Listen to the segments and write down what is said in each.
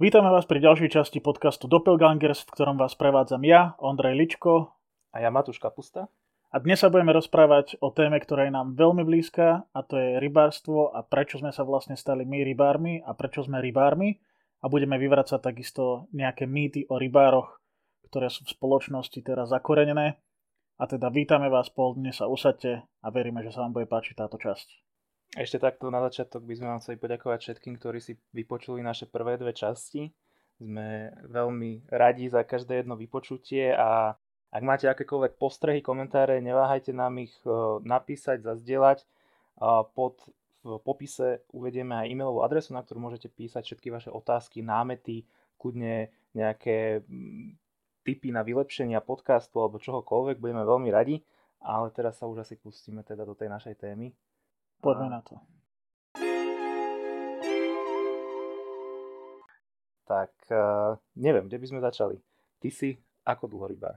Vítame vás pri ďalšej časti podcastu Doppelgangers, v ktorom vás prevádzam ja, Ondrej Ličko. A ja Matúš Kapusta. A dnes sa budeme rozprávať o téme, ktorá je nám veľmi blízka a to je rybárstvo a prečo sme sa vlastne stali my rybármi a prečo sme rybármi. A budeme vyvracať takisto nejaké mýty o rybároch, ktoré sú v spoločnosti teraz zakorenené. A teda vítame vás, pol dnes sa usadte a veríme, že sa vám bude páčiť táto časť. Ešte takto na začiatok by sme vám chceli poďakovať všetkým, ktorí si vypočuli naše prvé dve časti. Sme veľmi radi za každé jedno vypočutie a ak máte akékoľvek postrehy, komentáre, neváhajte nám ich e, napísať, zazdieľať. Pod v popise uvedieme aj e-mailovú adresu, na ktorú môžete písať všetky vaše otázky, námety, kľudne nejaké mm, tipy na vylepšenia podcastu alebo čohokoľvek, budeme veľmi radi. Ale teraz sa už asi pustíme teda do tej našej témy. Poďme na to. Tak, uh, neviem, kde by sme začali. Ty si ako dlho rybár?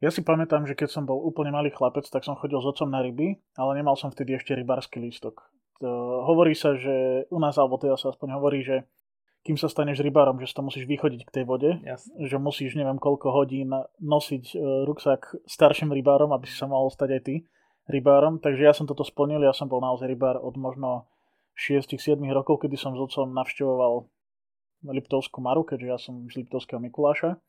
Ja si pamätám, že keď som bol úplne malý chlapec, tak som chodil s otcom na ryby, ale nemal som vtedy ešte rybársky lístok. To, hovorí sa, že u nás, alebo teda sa aspoň hovorí, že kým sa staneš rybárom, že sa musíš vychodiť k tej vode, Jasne. že musíš neviem koľko hodín nosiť uh, ruksak starším rybárom, aby si sa mohol stať aj ty rybárom, takže ja som toto splnil, ja som bol naozaj rybár od možno 6-7 rokov, kedy som s otcom navštevoval Liptovskú Maru, keďže ja som z Liptovského Mikuláša.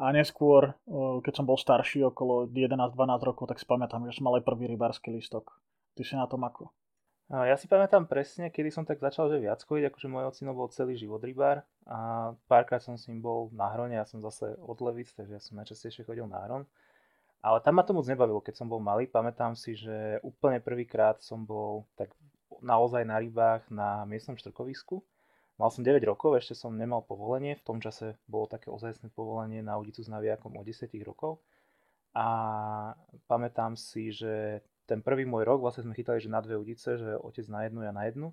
A neskôr, keď som bol starší, okolo 11-12 rokov, tak si pamätám, že som mal aj prvý rybársky listok. Ty si na tom ako? Ja si pamätám presne, kedy som tak začal, že viac chodiť, akože môj ocino bol celý život rybár a párkrát som s ním bol na hrone, ja som zase od Levic, takže ja som najčastejšie chodil na hron. Ale tam ma to moc nebavilo, keď som bol malý. Pamätám si, že úplne prvýkrát som bol tak naozaj na rybách na miestnom štrkovisku. Mal som 9 rokov, ešte som nemal povolenie. V tom čase bolo také ozajstné povolenie na udicu s navijakom o 10 rokov. A pamätám si, že ten prvý môj rok vlastne sme chytali, že na dve udice, že otec na jednu, ja na jednu.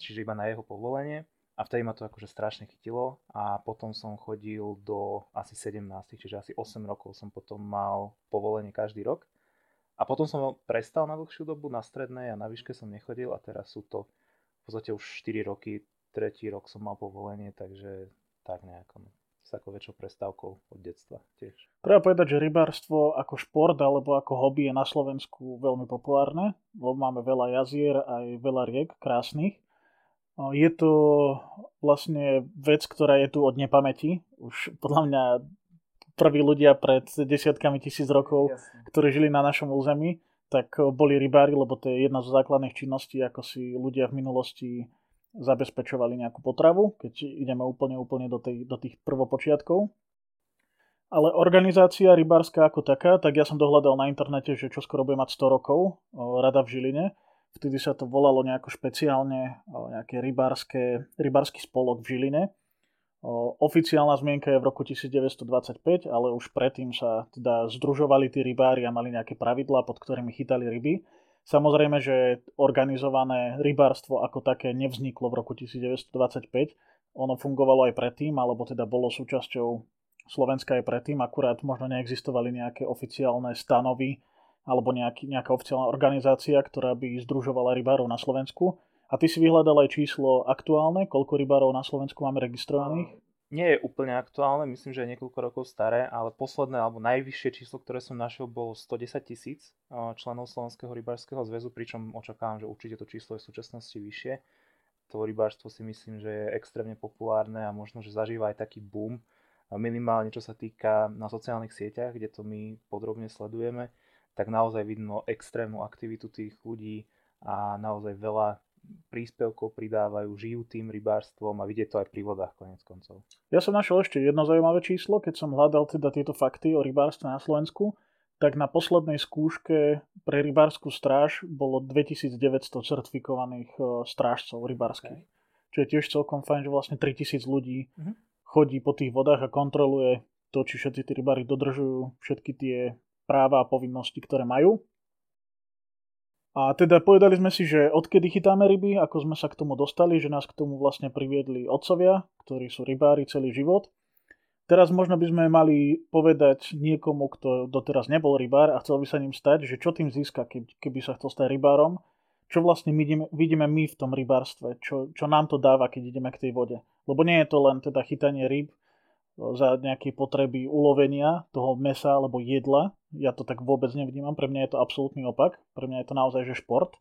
Čiže iba na jeho povolenie. A vtedy ma to akože strašne chytilo a potom som chodil do asi 17, čiže asi 8 rokov som potom mal povolenie každý rok. A potom som prestal na dlhšiu dobu, na strednej a na výške som nechodil a teraz sú to v podstate už 4 roky, tretí rok som mal povolenie, takže tak nejako no. s takou väčšou prestávkou od detstva tiež. Treba povedať, že rybárstvo ako šport alebo ako hobby je na Slovensku veľmi populárne, lebo máme veľa jazier aj veľa riek krásnych je to vlastne vec, ktorá je tu od nepamäti. Už podľa mňa prví ľudia pred desiatkami tisíc rokov, Jasne. ktorí žili na našom území, tak boli rybári, lebo to je jedna zo základných činností, ako si ľudia v minulosti zabezpečovali nejakú potravu, keď ideme úplne, úplne do, tej, do tých prvopočiatkov. Ale organizácia rybárska ako taká, tak ja som dohľadal na internete, že čo skoro bude mať 100 rokov, rada v Žiline, Vtedy sa to volalo nejako špeciálne, nejaké rybársky spolok v Žiline. Oficiálna zmienka je v roku 1925, ale už predtým sa teda združovali tí rybári a mali nejaké pravidlá, pod ktorými chytali ryby. Samozrejme, že organizované rybárstvo ako také nevzniklo v roku 1925. Ono fungovalo aj predtým, alebo teda bolo súčasťou Slovenska aj predtým, akurát možno neexistovali nejaké oficiálne stanovy alebo nejaký, nejaká oficiálna organizácia, ktorá by združovala rybárov na Slovensku. A ty si vyhľadal aj číslo aktuálne, koľko rybárov na Slovensku máme registrovaných? Nie je úplne aktuálne, myslím, že je niekoľko rokov staré, ale posledné alebo najvyššie číslo, ktoré som našiel, bolo 110 tisíc členov Slovenského rybárskeho zväzu, pričom očakávam, že určite to číslo je v súčasnosti vyššie. To rybárstvo si myslím, že je extrémne populárne a možno, že zažíva aj taký boom, minimálne čo sa týka na sociálnych sieťach, kde to my podrobne sledujeme tak naozaj vidno extrémnu aktivitu tých ľudí a naozaj veľa príspevkov pridávajú, žijú tým rybárstvom a vidie to aj pri vodách konec koncov. Ja som našiel ešte jedno zaujímavé číslo, keď som hľadal teda tieto fakty o rybárstve na Slovensku, tak na poslednej skúške pre rybárskú stráž bolo 2900 certifikovaných e, strážcov rybárskych. Okay. Čo je tiež celkom fajn, že vlastne 3000 ľudí uh-huh. chodí po tých vodách a kontroluje to, či všetci tí rybári dodržujú všetky tie práva a povinnosti, ktoré majú. A teda povedali sme si, že odkedy chytáme ryby, ako sme sa k tomu dostali, že nás k tomu vlastne priviedli otcovia, ktorí sú rybári celý život. Teraz možno by sme mali povedať niekomu, kto doteraz nebol rybár a chcel by sa ním stať, že čo tým získa, keby sa chcel stať rybárom, čo vlastne vidíme, vidíme my v tom rybárstve, čo, čo nám to dáva, keď ideme k tej vode. Lebo nie je to len teda chytanie ryb za nejaké potreby ulovenia toho mesa alebo jedla. Ja to tak vôbec nevnímam, pre mňa je to absolútny opak. Pre mňa je to naozaj že šport.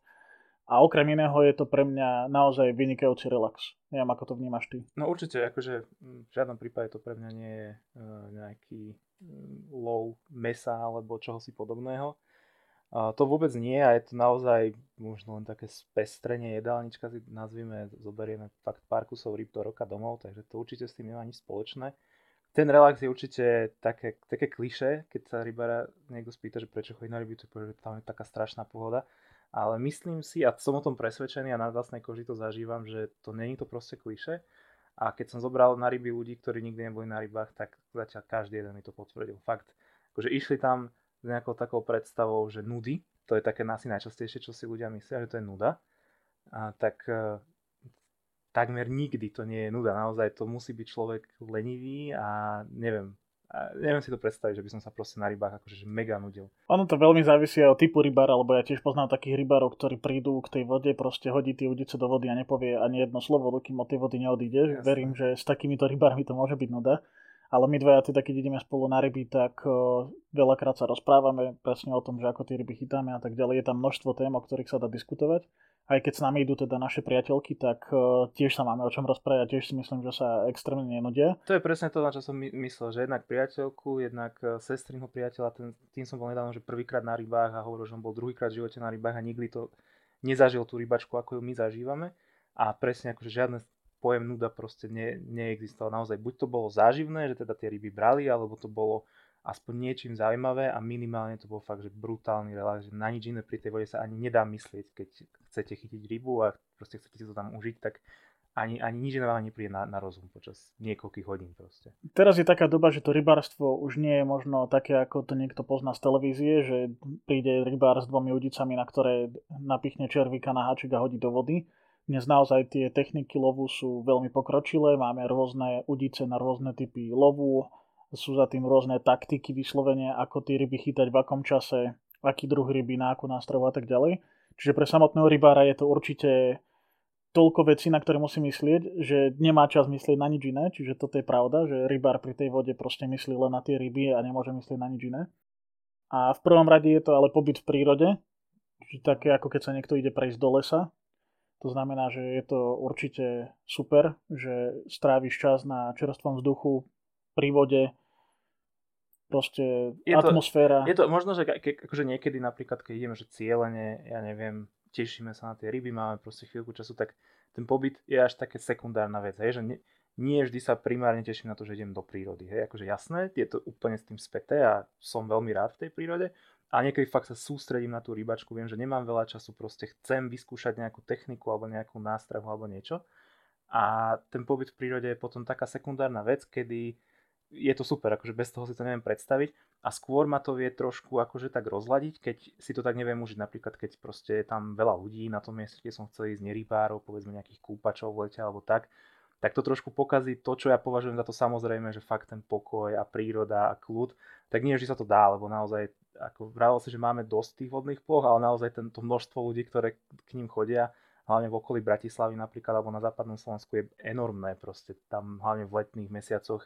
A okrem iného je to pre mňa naozaj vynikajúci relax. Neviem, ako to vnímaš ty. No určite, akože v žiadnom prípade to pre mňa nie je uh, nejaký lov mesa alebo čoho si podobného. Uh, to vôbec nie a je to naozaj možno len také spestrenie jedálnička si nazvime, zoberieme fakt pár kusov ryb do roka domov, takže to určite s tým nemá nič spoločné. Ten relax je určite také, také kliše, keď sa rybára niekto spýta, že prečo chodí na ryby, to povie, že tam je taká strašná pohoda ale myslím si, a som o tom presvedčený a na vlastnej koži to zažívam, že to není to proste kliše. A keď som zobral na ryby ľudí, ktorí nikdy neboli na rybách, tak zatiaľ každý jeden mi to potvrdil. Fakt, akože išli tam s nejakou takou predstavou, že nudy, to je také asi najčastejšie, čo si ľudia myslia, že to je nuda, a tak e, takmer nikdy to nie je nuda. Naozaj to musí byť človek lenivý a neviem, a neviem si to predstaviť, že by som sa proste na rybách akože mega nudil. Ono to veľmi závisí od typu rybára, lebo ja tiež poznám takých rybárov, ktorí prídu k tej vode, proste hodí tie udice do vody a nepovie ani jedno slovo, dokým od tej vody neodíde. Jasne. Verím, že s takýmito rybármi to môže byť nuda. Ale my dvaja teda, keď ideme spolu na ryby, tak uh, veľakrát sa rozprávame presne o tom, že ako tie ryby chytáme a tak ďalej. Je tam množstvo tém, o ktorých sa dá diskutovať aj keď s nami idú teda naše priateľky, tak uh, tiež sa máme o čom rozprávať tiež si myslím, že sa extrémne nenudia. To je presne to, na čo som my- myslel, že jednak priateľku, jednak uh, sestrinho priateľa, ten, tým som bol nedávno, že prvýkrát na rybách a hovoril, že on bol druhýkrát v živote na rybách a nikdy to nezažil tú rybačku, ako ju my zažívame. A presne akože žiadne pojem nuda proste ne, neexistoval. Naozaj buď to bolo záživné, že teda tie ryby brali, alebo to bolo aspoň niečím zaujímavé a minimálne to bol fakt, že brutálny relax, že na nič iné pri tej vode sa ani nedá myslieť, keď chcete chytiť rybu a proste chcete to tam užiť, tak ani, ani nič iné vám nepríde na, na rozum počas niekoľkých hodín proste. Teraz je taká doba, že to rybárstvo už nie je možno také, ako to niekto pozná z televízie, že príde rybár s dvomi udicami, na ktoré napichne červíka na háčik a hodí do vody. Dnes naozaj tie techniky lovu sú veľmi pokročilé, máme rôzne udice na rôzne typy lovu, sú za tým rôzne taktiky vyslovene, ako tie ryby chytať, v akom čase, aký druh ryby, na akú nástravu a tak ďalej. Čiže pre samotného rybára je to určite toľko vecí, na ktoré musí myslieť, že nemá čas myslieť na nič iné, čiže toto je pravda, že rybár pri tej vode proste myslí len na tie ryby a nemôže myslieť na nič iné. A v prvom rade je to ale pobyt v prírode, čiže také ako keď sa niekto ide prejsť do lesa. To znamená, že je to určite super, že stráviš čas na čerstvom vzduchu, pri vode, proste je atmosféra. To, je to možno, že ke, akože niekedy napríklad, keď ideme, že cieľene, ja neviem, tešíme sa na tie ryby, máme proste chvíľku času, tak ten pobyt je až také sekundárna vec, hej, že nie, nie vždy sa primárne teším na to, že idem do prírody. Hej. Akože jasné, je to úplne s tým späté a som veľmi rád v tej prírode. A niekedy fakt sa sústredím na tú rybačku, viem, že nemám veľa času, proste chcem vyskúšať nejakú techniku alebo nejakú nástrahu alebo niečo. A ten pobyt v prírode je potom taká sekundárna vec, kedy je to super, akože bez toho si to neviem predstaviť. A skôr ma to vie trošku akože tak rozladiť, keď si to tak neviem užiť, napríklad keď proste je tam veľa ľudí na tom mieste, kde som chcel ísť nerybárov, povedzme nejakých kúpačov v lete alebo tak, tak to trošku pokazí to, čo ja považujem za to samozrejme, že fakt ten pokoj a príroda a kľud, tak nie vždy sa to dá, lebo naozaj, ako vravel si, že máme dosť tých vodných ploch, ale naozaj tento množstvo ľudí, ktoré k ním chodia, hlavne v okolí Bratislavy napríklad, alebo na západnom Slovensku je enormné proste, tam hlavne v letných mesiacoch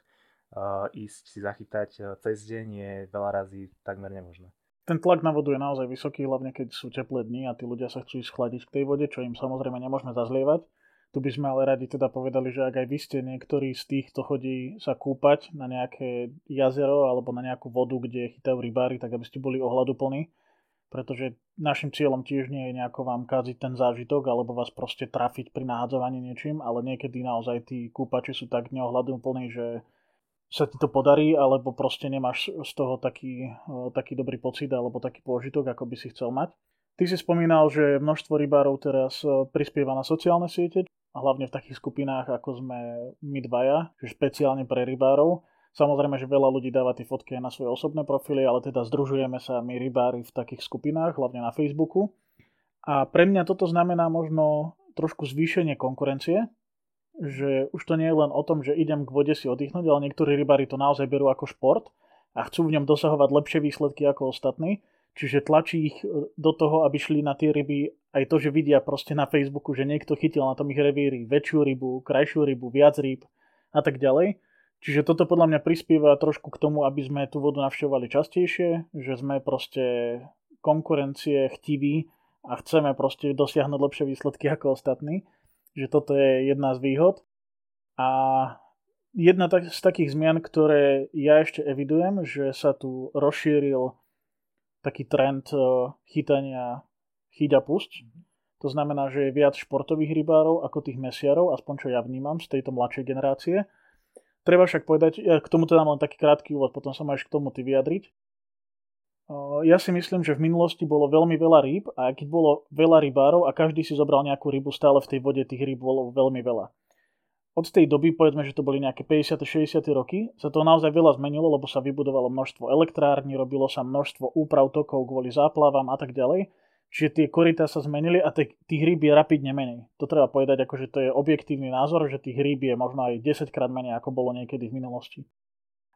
ísť si zachytať e, cez deň je veľa razy takmer nemožné. Ten tlak na vodu je naozaj vysoký, hlavne keď sú teplé dni a tí ľudia sa chcú ísť chladiť k tej vode, čo im samozrejme nemôžeme zazlievať. Tu by sme ale radi teda povedali, že ak aj vy ste niektorí z tých, kto chodí sa kúpať na nejaké jazero alebo na nejakú vodu, kde chytajú rybári, tak aby ste boli ohľaduplní, pretože našim cieľom tiež nie je nejako vám kaziť ten zážitok alebo vás proste trafiť pri nahádzovaní niečím, ale niekedy naozaj tí kúpači sú tak neohľaduplní, že sa ti to podarí, alebo proste nemáš z toho taký, taký dobrý pocit alebo taký pôžitok, ako by si chcel mať. Ty si spomínal, že množstvo rybárov teraz prispieva na sociálne siete, hlavne v takých skupinách, ako sme my dvaja, čiže špeciálne pre rybárov. Samozrejme, že veľa ľudí dáva tie fotky na svoje osobné profily, ale teda združujeme sa my rybári v takých skupinách, hlavne na Facebooku. A pre mňa toto znamená možno trošku zvýšenie konkurencie, že už to nie je len o tom, že idem k vode si oddychnúť, ale niektorí rybári to naozaj berú ako šport a chcú v ňom dosahovať lepšie výsledky ako ostatní. Čiže tlačí ich e, do toho, aby šli na tie ryby aj to, že vidia proste na Facebooku, že niekto chytil na tom ich revíri väčšiu rybu, krajšiu rybu, viac rýb a tak ďalej. Čiže toto podľa mňa prispieva trošku k tomu, aby sme tú vodu navštevovali častejšie, že sme proste konkurencie chtiví a chceme proste dosiahnuť lepšie výsledky ako ostatní. Že toto je jedna z výhod. A jedna z takých zmien, ktoré ja ešte evidujem, že sa tu rozšíril taký trend e, chytania chyťa pusť. To znamená, že je viac športových rybárov ako tých mesiarov, aspoň čo ja vnímam z tejto mladšej generácie. Treba však povedať, ja k tomu teda len taký krátky úvod, potom sa máš k tomu ty vyjadriť. Ja si myslím, že v minulosti bolo veľmi veľa rýb a keď bolo veľa rybárov a každý si zobral nejakú rybu, stále v tej vode tých rýb bolo veľmi veľa. Od tej doby, povedzme, že to boli nejaké 50. 60. roky, sa to naozaj veľa zmenilo, lebo sa vybudovalo množstvo elektrární, robilo sa množstvo úprav tokov kvôli záplavám a tak ďalej. Čiže tie korytá sa zmenili a tých rýb je rapidne menej. To treba povedať, akože to je objektívny názor, že tých rýb je možno aj 10 krát menej, ako bolo niekedy v minulosti.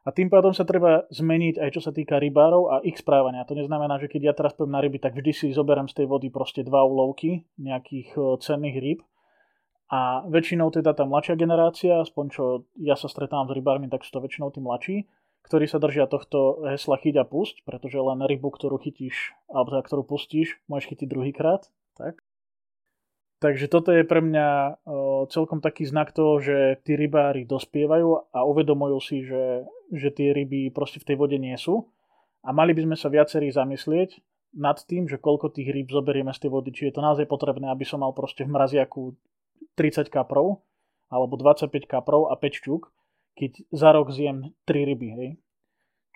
A tým pádom sa treba zmeniť aj čo sa týka rybárov a ich správania. To neznamená, že keď ja teraz poviem na ryby, tak vždy si zoberiem z tej vody proste dva úlovky nejakých e, cenných rýb. A väčšinou teda tá mladšia generácia, aspoň čo ja sa stretávam s rybármi, tak sú to väčšinou tí mladší, ktorí sa držia tohto hesla chyť a pusť, pretože len rybu, ktorú chytíš, alebo teda, ktorú pustíš, môžeš chytiť druhýkrát. Tak? Takže toto je pre mňa celkom taký znak toho, že tí rybári dospievajú a uvedomujú si, že, že tie ryby proste v tej vode nie sú. A mali by sme sa viacerí zamyslieť nad tým, že koľko tých rýb zoberieme z tej vody. Či je to naozaj potrebné, aby som mal proste v mraziaku 30 kaprov, alebo 25 kaprov a 5 šťuk, keď za rok zjem 3 ryby, hej.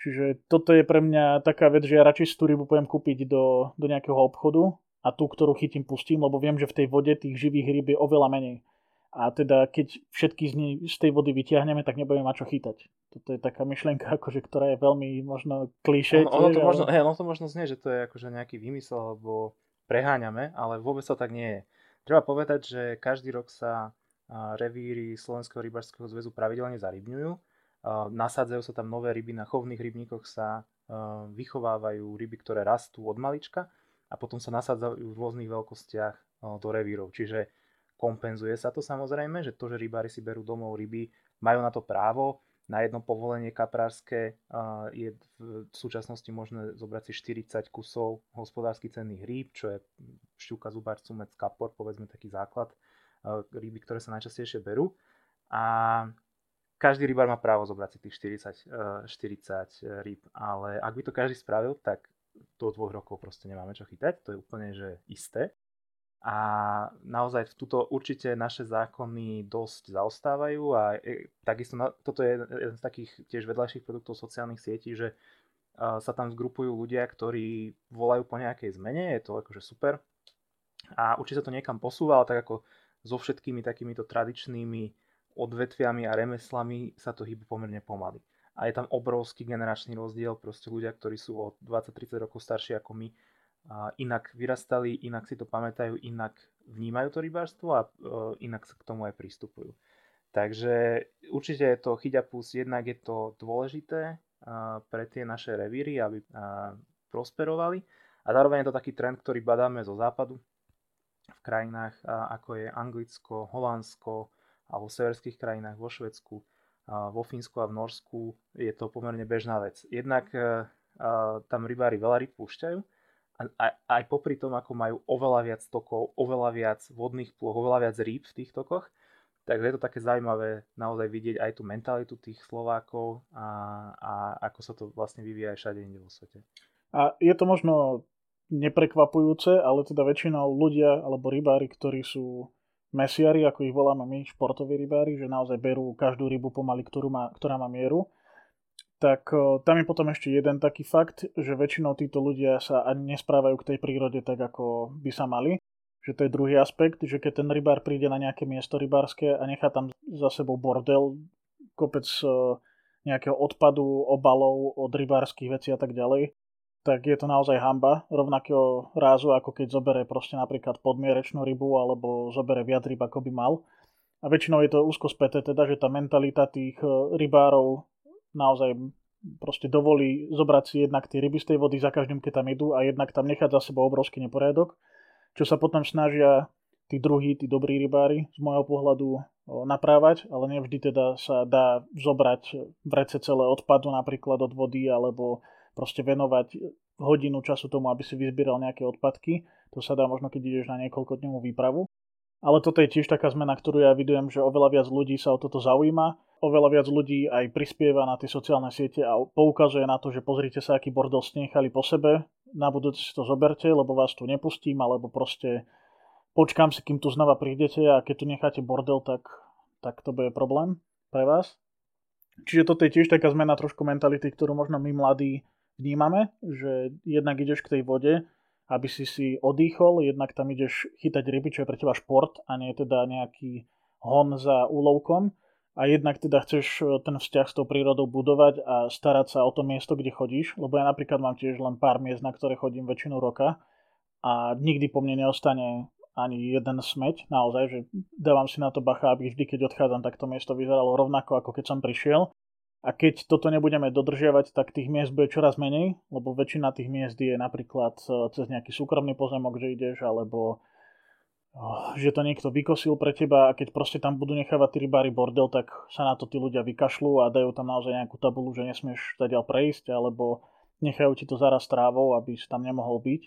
Čiže toto je pre mňa taká vec, že ja radšej si tú rybu poviem kúpiť do, do nejakého obchodu a tú, ktorú chytím, pustím, lebo viem, že v tej vode tých živých rýb je oveľa menej. A teda keď všetky z, nej, z tej vody vyťahneme, tak nebudeme mať čo chytať. Toto je taká myšlienka, akože, ktorá je veľmi možno klišé. Ono, ono, to ale... možno, hej, ono to možno znie, že to je akože nejaký vymysel, alebo preháňame, ale vôbec to tak nie je. Treba povedať, že každý rok sa revíry Slovenského rybarského zväzu pravidelne zarybňujú. Nasadzajú sa tam nové ryby, na chovných rybníkoch sa vychovávajú ryby, ktoré rastú od malička a potom sa nasadzajú v rôznych veľkostiach do revírov. Čiže kompenzuje sa to samozrejme, že to, že rybári si berú domov ryby, majú na to právo. Na jedno povolenie kaprárske je v súčasnosti možné zobrať si 40 kusov hospodársky cenných rýb, čo je šťuka, zubar, cumec, kapor, povedzme taký základ ryby, ktoré sa najčastejšie berú. A každý rybár má právo zobrať si tých 40, 40 eh, eh, rýb, ale ak by to každý spravil, tak do dvoch rokov proste nemáme čo chytať, to je úplne že isté. A naozaj v tuto určite naše zákony dosť zaostávajú a takisto na, toto je jeden z takých tiež vedľajších produktov sociálnych sietí, že sa tam zgrupujú ľudia, ktorí volajú po nejakej zmene, je to akože super. A určite sa to niekam posúva, ale tak ako so všetkými takýmito tradičnými odvetviami a remeslami sa to hýba pomerne pomaly. A je tam obrovský generačný rozdiel, proste ľudia, ktorí sú o 20-30 rokov starší ako my, a inak vyrastali, inak si to pamätajú, inak vnímajú to rybárstvo a e, inak sa k tomu aj pristupujú. Takže určite je to chyťa plus, jednak je to dôležité pre tie naše revíry, aby prosperovali a zároveň je to taký trend, ktorý badáme zo západu, v krajinách ako je Anglicko, Holandsko alebo v severských krajinách vo Švedsku, vo Fínsku a v Norsku je to pomerne bežná vec. Jednak e, tam rybári veľa ryb púšťajú a aj popri tom, ako majú oveľa viac tokov, oveľa viac vodných plôch, oveľa viac rýb v tých tokoch, tak je to také zaujímavé naozaj vidieť aj tú mentalitu tých Slovákov a, a ako sa to vlastne vyvíja aj všade inde vo svete. A je to možno neprekvapujúce, ale teda väčšinou ľudia alebo rybári, ktorí sú mesiari, ako ich voláme my, športoví rybári, že naozaj berú každú rybu pomaly, ktorú má, ktorá má mieru, tak tam je potom ešte jeden taký fakt, že väčšinou títo ľudia sa ani nesprávajú k tej prírode tak, ako by sa mali. Že to je druhý aspekt, že keď ten rybár príde na nejaké miesto rybárske a nechá tam za sebou bordel, kopec nejakého odpadu, obalov od rybárskych vecí a tak ďalej, tak je to naozaj hamba rovnakého rázu, ako keď zobere proste napríklad podmierečnú rybu alebo zobere viac ryb, ako by mal. A väčšinou je to úzko späté, teda, že tá mentalita tých e, rybárov naozaj proste dovolí zobrať si jednak tie ryby z tej vody za každým, keď tam idú a jednak tam nechať za sebou obrovský neporiadok, čo sa potom snažia tí druhí, tí dobrí rybári z môjho pohľadu naprávať, ale nevždy teda sa dá zobrať vrece celé odpadu napríklad od vody alebo proste venovať hodinu času tomu, aby si vyzbieral nejaké odpadky. To sa dá možno, keď ideš na niekoľko dňovú výpravu. Ale toto je tiež taká zmena, ktorú ja vidujem, že oveľa viac ľudí sa o toto zaujíma. Oveľa viac ľudí aj prispieva na tie sociálne siete a poukazuje na to, že pozrite sa, aký bordel ste nechali po sebe. Na budúce si to zoberte, lebo vás tu nepustím, alebo proste počkám si, kým tu znova prídete a keď tu necháte bordel, tak, tak to bude problém pre vás. Čiže toto je tiež taká zmena trošku mentality, ktorú možno my mladí vnímame, že jednak ideš k tej vode aby si si odýchol, jednak tam ideš chytať ryby, čo je pre teba šport a nie teda nejaký hon za úlovkom. A jednak teda chceš e, ten vzťah s tou prírodou budovať a starať sa o to miesto, kde chodíš, lebo ja napríklad mám tiež len pár miest, na ktoré chodím väčšinu roka a nikdy po mne neostane ani jeden smeť, naozaj, že dávam si na to bacha, aby vždy, keď odchádzam, tak to miesto vyzeralo rovnako, ako keď som prišiel a keď toto nebudeme dodržiavať, tak tých miest bude čoraz menej, lebo väčšina tých miest je napríklad e, cez nejaký súkromný pozemok, že ideš, alebo že to niekto vykosil pre teba a keď proste tam budú nechávať tí rybári bordel, tak sa na to tí ľudia vykašľú a dajú tam naozaj nejakú tabulu, že nesmieš tadiaľ prejsť, alebo nechajú ti to zaraz trávou, aby si tam nemohol byť.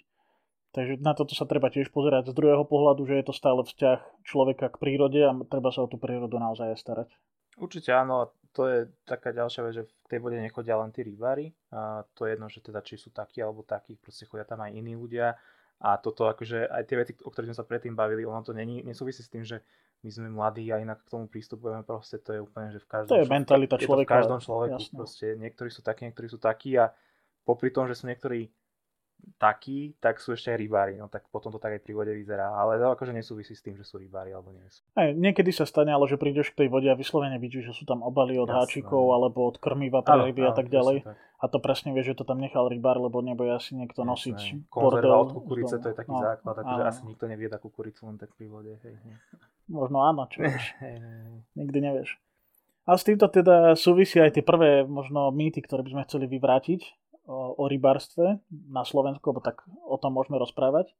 Takže na toto sa treba tiež pozerať z druhého pohľadu, že je to stále vzťah človeka k prírode a treba sa o tú prírodu naozaj starať. Určite áno, to je taká ďalšia vec, že v tej vode nechodia len tí rybári. A to je jedno, že teda či sú takí alebo takí, proste chodia tam aj iní ľudia. A toto akože aj tie veci, o ktorých sme sa predtým bavili, ono to není, nesúvisí s tým, že my sme mladí a inak k tomu prístupujeme proste, to je úplne, že v každom, to je mentalita človeka. Je to v každom človeku, jasne. proste niektorí sú takí, niektorí sú takí a popri tom, že sú niektorí takí, tak sú ešte aj rybári, no tak potom to tak aj pri vode vyzerá, ale to akože nesúvisí s tým, že sú rybári alebo nie sú. Aj, niekedy sa stane, ale že prídeš k tej vode a vyslovene vidíš, že sú tam obaly od Jasne. háčikov alebo od krmiva pre ryby a tak ďalej. Tak. A to presne vieš, že to tam nechal rybár, lebo nebude asi niekto Jasne. nosiť Konzerva od kukurice, to je taký no, základ, akože asi nikto nevieda kukuricu len tak pri vode. Hej. Možno áno, čo vieš. Nikdy nevieš. A s týmto teda súvisí aj tie prvé možno mýty, ktoré by sme chceli vyvrátiť o, o rybárstve na Slovensku, lebo tak o tom môžeme rozprávať.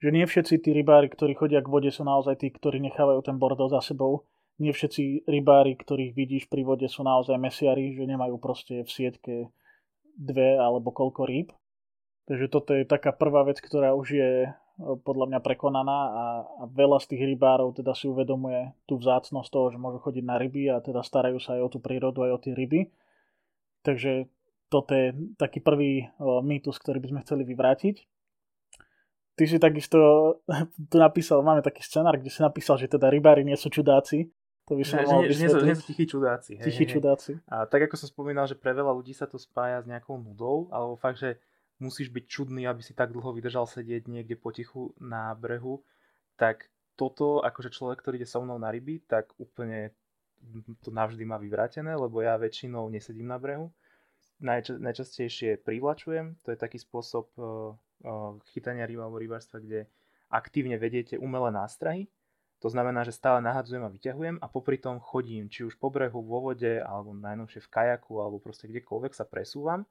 Že nie všetci tí rybári, ktorí chodia k vode, sú naozaj tí, ktorí nechávajú ten bordel za sebou. Nie všetci rybári, ktorých vidíš pri vode, sú naozaj mesiari, že nemajú proste v sietke dve alebo koľko rýb. Takže toto je taká prvá vec, ktorá už je podľa mňa prekonaná a, a veľa z tých rybárov teda si uvedomuje tú vzácnosť toho, že môžu chodiť na ryby a teda starajú sa aj o tú prírodu, aj o tie ryby. Takže toto je taký prvý mýtus, ktorý by sme chceli vyvrátiť. Ty si takisto tu napísal, máme taký scenár, kde si napísal, že teda rybári nie sú čudáci. To by som nie, nie, nie sú tichí čudáci. Hej, tichí hej, čudáci. A tak ako som spomínal, že pre veľa ľudí sa to spája s nejakou nudou, alebo fakt, že musíš byť čudný, aby si tak dlho vydržal sedieť niekde potichu na brehu, tak toto, akože človek, ktorý ide so mnou na ryby, tak úplne to navždy má vyvrátené, lebo ja väčšinou nesedím na brehu najča- najčastejšie privlačujem. To je taký spôsob uh, uh, chytania ryb alebo rybárstva, kde aktívne vediete umelé nástrahy. To znamená, že stále nahadzujem a vyťahujem a popri tom chodím, či už po brehu, vo vode, alebo najnovšie v kajaku, alebo proste kdekoľvek sa presúvam.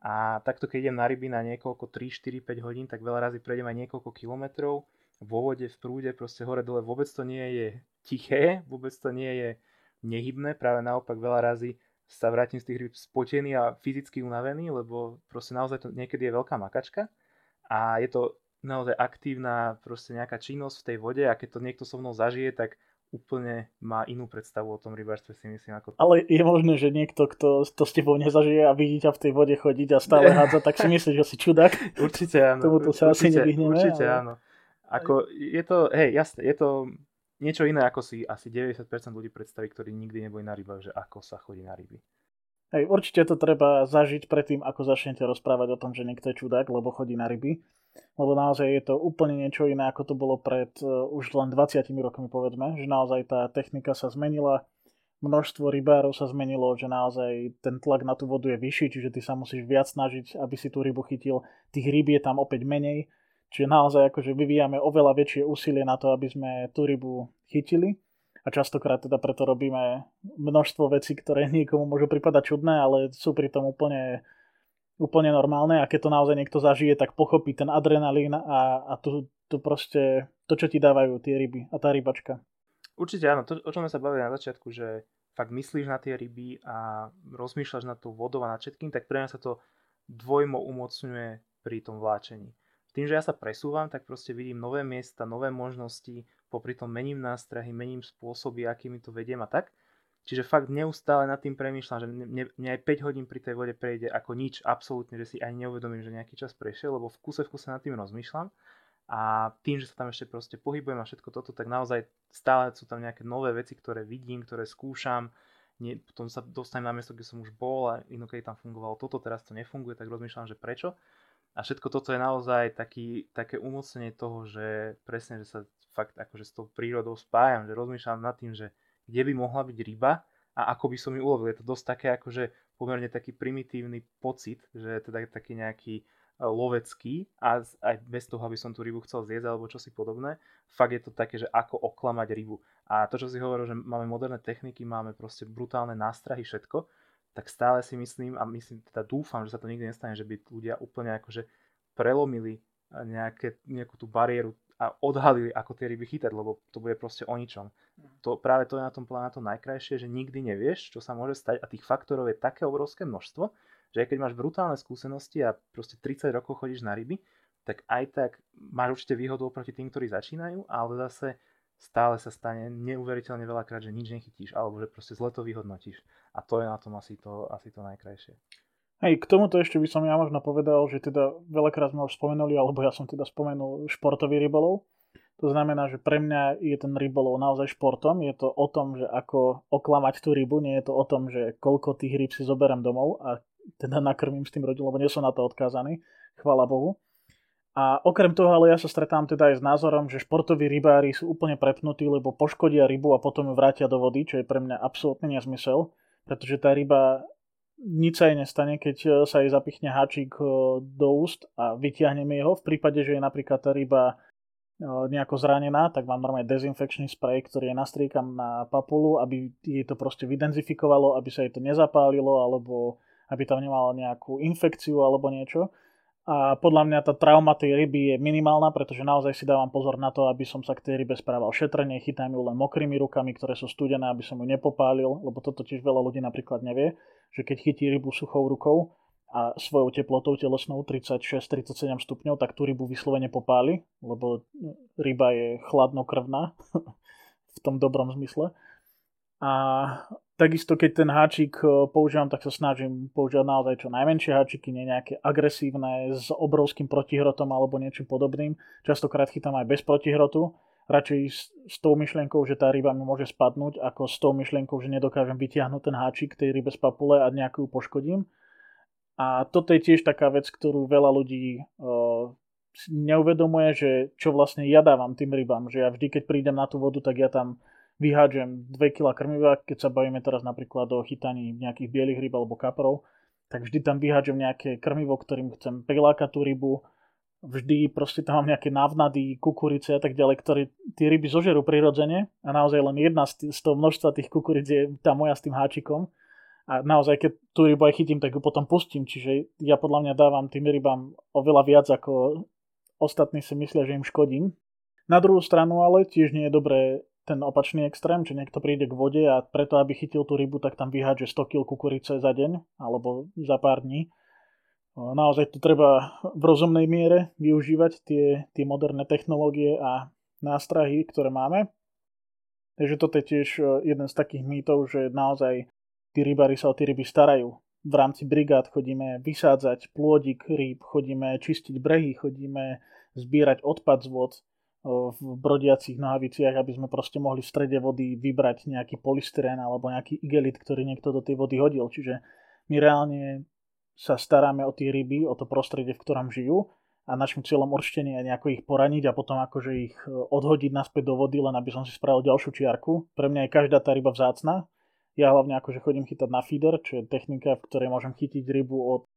A takto, keď idem na ryby na niekoľko 3, 4, 5 hodín, tak veľa razy prejdem aj niekoľko kilometrov vo vode, v prúde, proste hore dole. Vôbec to nie je tiché, vôbec to nie je nehybné, práve naopak veľa razy sa vrátim z tých rýb spotený a fyzicky unavený, lebo proste naozaj to niekedy je veľká makačka a je to naozaj aktívna proste nejaká činnosť v tej vode a keď to niekto so mnou zažije, tak úplne má inú predstavu o tom rybárstve si myslím. Ako... Ale je možné, že niekto, kto to s tebou nezažije a vidí ťa v tej vode chodiť a stále hádza, tak si myslíš, že si čudák? Určite áno. Tomuto sa určite, asi nevyhneme. Určite ale... áno. Ako, je to, hej, jasné, je to niečo iné, ako si asi 90% ľudí predstaví, ktorí nikdy neboli na rybách, že ako sa chodí na ryby. Hej, určite to treba zažiť predtým, ako začnete rozprávať o tom, že niekto je čudák, lebo chodí na ryby. Lebo naozaj je to úplne niečo iné, ako to bolo pred uh, už len 20 rokmi, povedzme. Že naozaj tá technika sa zmenila, množstvo rybárov sa zmenilo, že naozaj ten tlak na tú vodu je vyšší, čiže ty sa musíš viac snažiť, aby si tú rybu chytil. Tých rýb je tam opäť menej, Čiže naozaj akože vyvíjame oveľa väčšie úsilie na to, aby sme tú rybu chytili. A častokrát teda preto robíme množstvo vecí, ktoré niekomu môžu pripadať čudné, ale sú pritom úplne, úplne normálne. A keď to naozaj niekto zažije, tak pochopí ten adrenalín a, a tu, tu proste to, čo ti dávajú tie ryby a tá rybačka. Určite áno, to, o čom sme sa bavili na začiatku, že fakt myslíš na tie ryby a rozmýšľaš nad tou vodou a nad všetkým, tak pre mňa sa to dvojmo umocňuje pri tom vláčení. Tým, že ja sa presúvam, tak proste vidím nové miesta, nové možnosti, popri tom mením nástrahy, mením spôsoby, akými to vediem a tak. Čiže fakt neustále nad tým premýšľam, že mne, mne aj 5 hodín pri tej vode prejde ako nič, absolútne, že si ani neuvedomím, že nejaký čas prešiel, lebo v kuse v kuse nad tým rozmýšľam. A tým, že sa tam ešte proste pohybujem a všetko toto, tak naozaj stále sú tam nejaké nové veci, ktoré vidím, ktoré skúšam. Nie, potom sa dostanem na miesto, kde som už bol a inokedy tam fungovalo toto, teraz to nefunguje, tak rozmýšľam, že prečo. A všetko toto je naozaj taký, také umocnenie toho, že presne, že sa fakt akože s tou prírodou spájam, že rozmýšľam nad tým, že kde by mohla byť ryba a ako by som ju ulovil. Je to dosť také akože pomerne taký primitívny pocit, že teda taký nejaký lovecký a aj bez toho, aby som tú rybu chcel zjesť alebo čosi podobné. Fakt je to také, že ako oklamať rybu. A to, čo si hovoril, že máme moderné techniky, máme proste brutálne nástrahy, všetko, tak stále si myslím a myslím, teda dúfam, že sa to nikdy nestane, že by ľudia úplne akože prelomili nejaké, nejakú tú bariéru a odhalili, ako tie ryby chytať, lebo to bude proste o ničom. Mhm. To, práve to je na tom na to najkrajšie, že nikdy nevieš, čo sa môže stať a tých faktorov je také obrovské množstvo, že aj keď máš brutálne skúsenosti a proste 30 rokov chodíš na ryby, tak aj tak máš určite výhodu oproti tým, ktorí začínajú, ale zase stále sa stane neuveriteľne veľakrát, že nič nechytíš, alebo že proste zle to vyhodnotíš. A to je na tom asi to, asi to najkrajšie. Hej, k tomuto ešte by som ja možno povedal, že teda veľakrát sme už spomenuli, alebo ja som teda spomenul športový rybolov. To znamená, že pre mňa je ten rybolov naozaj športom. Je to o tom, že ako oklamať tú rybu, nie je to o tom, že koľko tých ryb si zoberiem domov a teda nakrmím s tým rodinu, lebo nie som na to odkázaný, chvála Bohu. A okrem toho, ale ja sa stretám teda aj s názorom, že športoví rybári sú úplne prepnutí, lebo poškodia rybu a potom ju vrátia do vody, čo je pre mňa absolútne nezmysel, pretože tá ryba nič sa jej nestane, keď e, sa jej zapichne háčik e, do úst a vytiahneme ho. V prípade, že je napríklad tá ryba e, nejako zranená, tak mám normálne dezinfekčný sprej, ktorý je nastriekam na papulu, aby jej to proste vydenzifikovalo, aby sa jej to nezapálilo, alebo aby tam nemala nejakú infekciu alebo niečo. A podľa mňa tá trauma tej ryby je minimálna, pretože naozaj si dávam pozor na to, aby som sa k tej rybe správal šetrenie, chytám ju len mokrými rukami, ktoré sú studené, aby som ju nepopálil, lebo toto tiež veľa ľudí napríklad nevie, že keď chytí rybu suchou rukou a svojou teplotou telesnou 36-37 stupňov, tak tú rybu vyslovene popáli, lebo ryba je chladnokrvná v tom dobrom zmysle. A takisto keď ten háčik e, používam, tak sa snažím používať naozaj čo najmenšie háčiky, nie nejaké agresívne s obrovským protihrotom alebo niečím podobným. Častokrát chytám aj bez protihrotu, radšej s, s tou myšlienkou, že tá ryba mi môže spadnúť, ako s tou myšlienkou, že nedokážem vytiahnuť ten háčik tej rybe z papule a nejakú poškodím. A toto je tiež taká vec, ktorú veľa ľudí uh, neuvedomuje, že čo vlastne ja dávam tým rybám, že ja vždy, keď prídem na tú vodu, tak ja tam vyhádžem 2 kg krmiva, keď sa bavíme teraz napríklad o chytaní nejakých bielých ryb alebo kaprov, tak vždy tam vyhádžem nejaké krmivo, ktorým chcem prilákať tú rybu, vždy proste tam mám nejaké návnady, kukurice a tak ďalej, ktoré tie ryby zožerú prirodzene a naozaj len jedna z, z toho množstva tých kukuric je tá moja s tým háčikom a naozaj keď tú rybu aj chytím, tak ju potom pustím, čiže ja podľa mňa dávam tým rybám oveľa viac ako ostatní si myslia, že im škodím. Na druhú stranu ale tiež nie je dobré ten opačný extrém, že niekto príde k vode a preto, aby chytil tú rybu, tak tam vyhádže 100 kg kukurice za deň alebo za pár dní. Naozaj to treba v rozumnej miere využívať tie, tie moderné technológie a nástrahy, ktoré máme. Takže toto je tiež jeden z takých mýtov, že naozaj tí rybári sa o tie ryby starajú. V rámci brigád chodíme vysádzať plôdik rýb, chodíme čistiť brehy, chodíme zbierať odpad z vod, v brodiacich nohaviciach, aby sme proste mohli v strede vody vybrať nejaký polystyrén alebo nejaký igelit, ktorý niekto do tej vody hodil. Čiže my reálne sa staráme o tie ryby, o to prostredie, v ktorom žijú a našim cieľom určite nie je nejako ich poraniť a potom akože ich e, odhodiť naspäť do vody, len aby som si spravil ďalšiu čiarku. Pre mňa je každá tá ryba vzácna. Ja hlavne akože chodím chytať na feeder, čo je technika, v ktorej môžem chytiť rybu od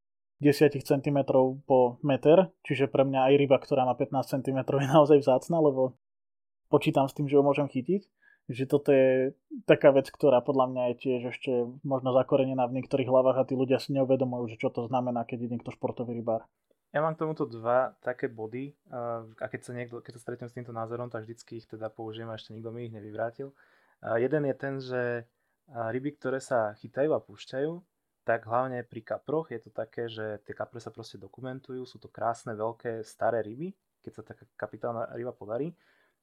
10 cm po meter, čiže pre mňa aj ryba, ktorá má 15 cm je naozaj vzácna, lebo počítam s tým, že ho môžem chytiť. Že toto je taká vec, ktorá podľa mňa je tiež ešte možno zakorenená v niektorých hlavách a tí ľudia si neuvedomujú, že čo to znamená, keď je niekto športový rybár. Ja mám k tomuto dva také body a keď sa, niekto, keď sa stretnem s týmto názorom, tak vždycky ich teda použijem a ešte nikto mi ich nevyvrátil. Jeden je ten, že ryby, ktoré sa chytajú a púšťajú, tak hlavne pri kaproch je to také, že tie kapre sa proste dokumentujú, sú to krásne, veľké, staré ryby, keď sa taká kapitálna ryba podarí.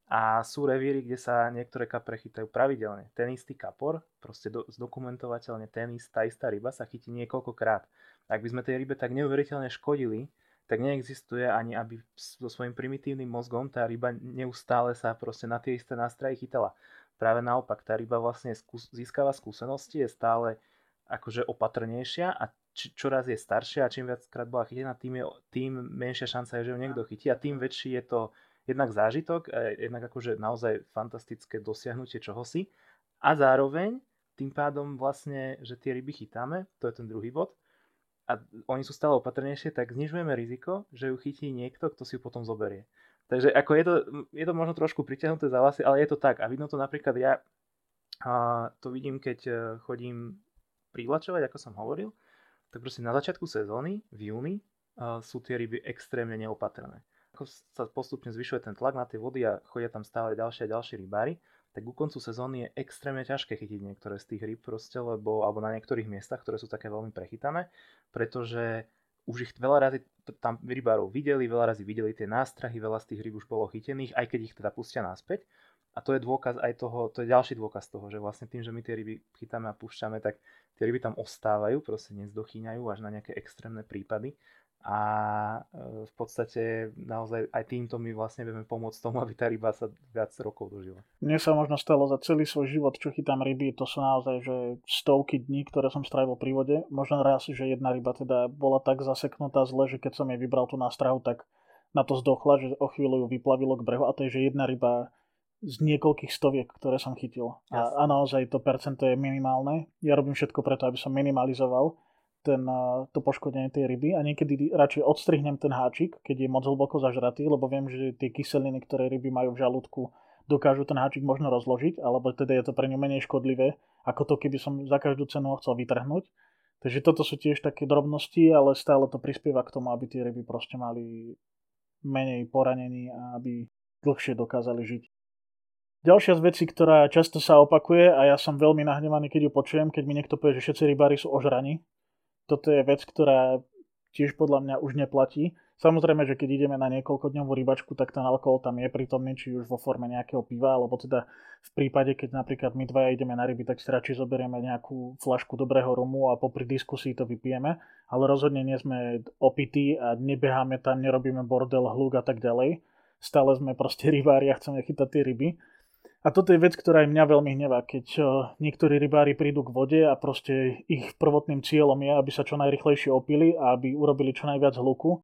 A sú revíry, kde sa niektoré kapre chytajú pravidelne. Ten istý kapor, proste do, zdokumentovateľne ten istá, istá ryba sa chytí niekoľkokrát. Ak by sme tej rybe tak neuveriteľne škodili, tak neexistuje ani, aby so svojím primitívnym mozgom tá ryba neustále sa proste na tie isté nástrahy chytala. Práve naopak, tá ryba vlastne skús- získava skúsenosti, je stále akože opatrnejšia a č- čoraz je staršia a čím viackrát bola chytená, tým, je, tým menšia šanca je, že ju niekto chytí a tým väčší je to jednak zážitok, jednak akože naozaj fantastické dosiahnutie čohosi a zároveň tým pádom vlastne, že tie ryby chytáme, to je ten druhý bod, a oni sú stále opatrnejšie, tak znižujeme riziko, že ju chytí niekto, kto si ju potom zoberie. Takže ako je to, je to možno trošku pritiahnuté za vlasy, ale je to tak. A vidno to napríklad ja, a to vidím, keď e, chodím privlačovať, ako som hovoril, tak proste na začiatku sezóny, v júni, sú tie ryby extrémne neopatrné ako sa postupne zvyšuje ten tlak na tie vody a chodia tam stále ďalšie a ďalšie rybári, tak ku koncu sezóny je extrémne ťažké chytiť niektoré z tých ryb proste, lebo, alebo na niektorých miestach, ktoré sú také veľmi prechytané, pretože už ich veľa razy tam rybárov videli, veľa razy videli tie nástrahy, veľa z tých ryb už bolo chytených, aj keď ich teda pustia naspäť. A to je dôkaz aj toho, to je ďalší dôkaz toho, že vlastne tým, že my tie ryby chytáme a púšťame, tak tie ryby tam ostávajú, proste nezdochyňajú až na nejaké extrémne prípady a e, v podstate naozaj aj týmto my vlastne vieme pomôcť tomu, aby tá ryba sa viac rokov dožila. Mne sa možno stalo za celý svoj život, čo chytám ryby, to sú naozaj že stovky dní, ktoré som strávil pri vode. Možno raz, že jedna ryba teda bola tak zaseknutá zle, že keď som jej vybral tú nástrahu, tak na to zdochla, že o chvíľu ju vyplavilo k brehu a to je, že jedna ryba z niekoľkých stoviek, ktoré som chytil. A, a naozaj to percento je minimálne. Ja robím všetko preto, aby som minimalizoval ten, to poškodenie tej ryby a niekedy radšej odstrihnem ten háčik, keď je moc hlboko zažratý, lebo viem, že tie kyseliny, ktoré ryby majú v žalúdku, dokážu ten háčik možno rozložiť, alebo teda je to pre ňu menej škodlivé, ako to, keby som za každú cenu ho chcel vytrhnúť. Takže toto sú tiež také drobnosti, ale stále to prispieva k tomu, aby tie ryby proste mali menej poranení a aby dlhšie dokázali žiť. Ďalšia z vecí, ktorá často sa opakuje a ja som veľmi nahnevaný, keď ju počujem, keď mi niekto povie, že všetci rybári sú ožraní, toto je vec, ktorá tiež podľa mňa už neplatí. Samozrejme, že keď ideme na niekoľkodňovú rybačku, tak ten alkohol tam je prítomný, či už vo forme nejakého piva, alebo teda v prípade, keď napríklad my dvaja ideme na ryby, tak si radšej zoberieme nejakú flašku dobrého rumu a popri diskusii to vypijeme, ale rozhodne nie sme opití a nebeháme tam, nerobíme bordel, hluk a tak ďalej. Stále sme proste rybári a chceme chytať tie ryby. A toto je vec, ktorá aj mňa veľmi hnevá, keď eh, niektorí rybári prídu k vode a proste ich prvotným cieľom je, aby sa čo najrychlejšie opili a aby urobili čo najviac hluku,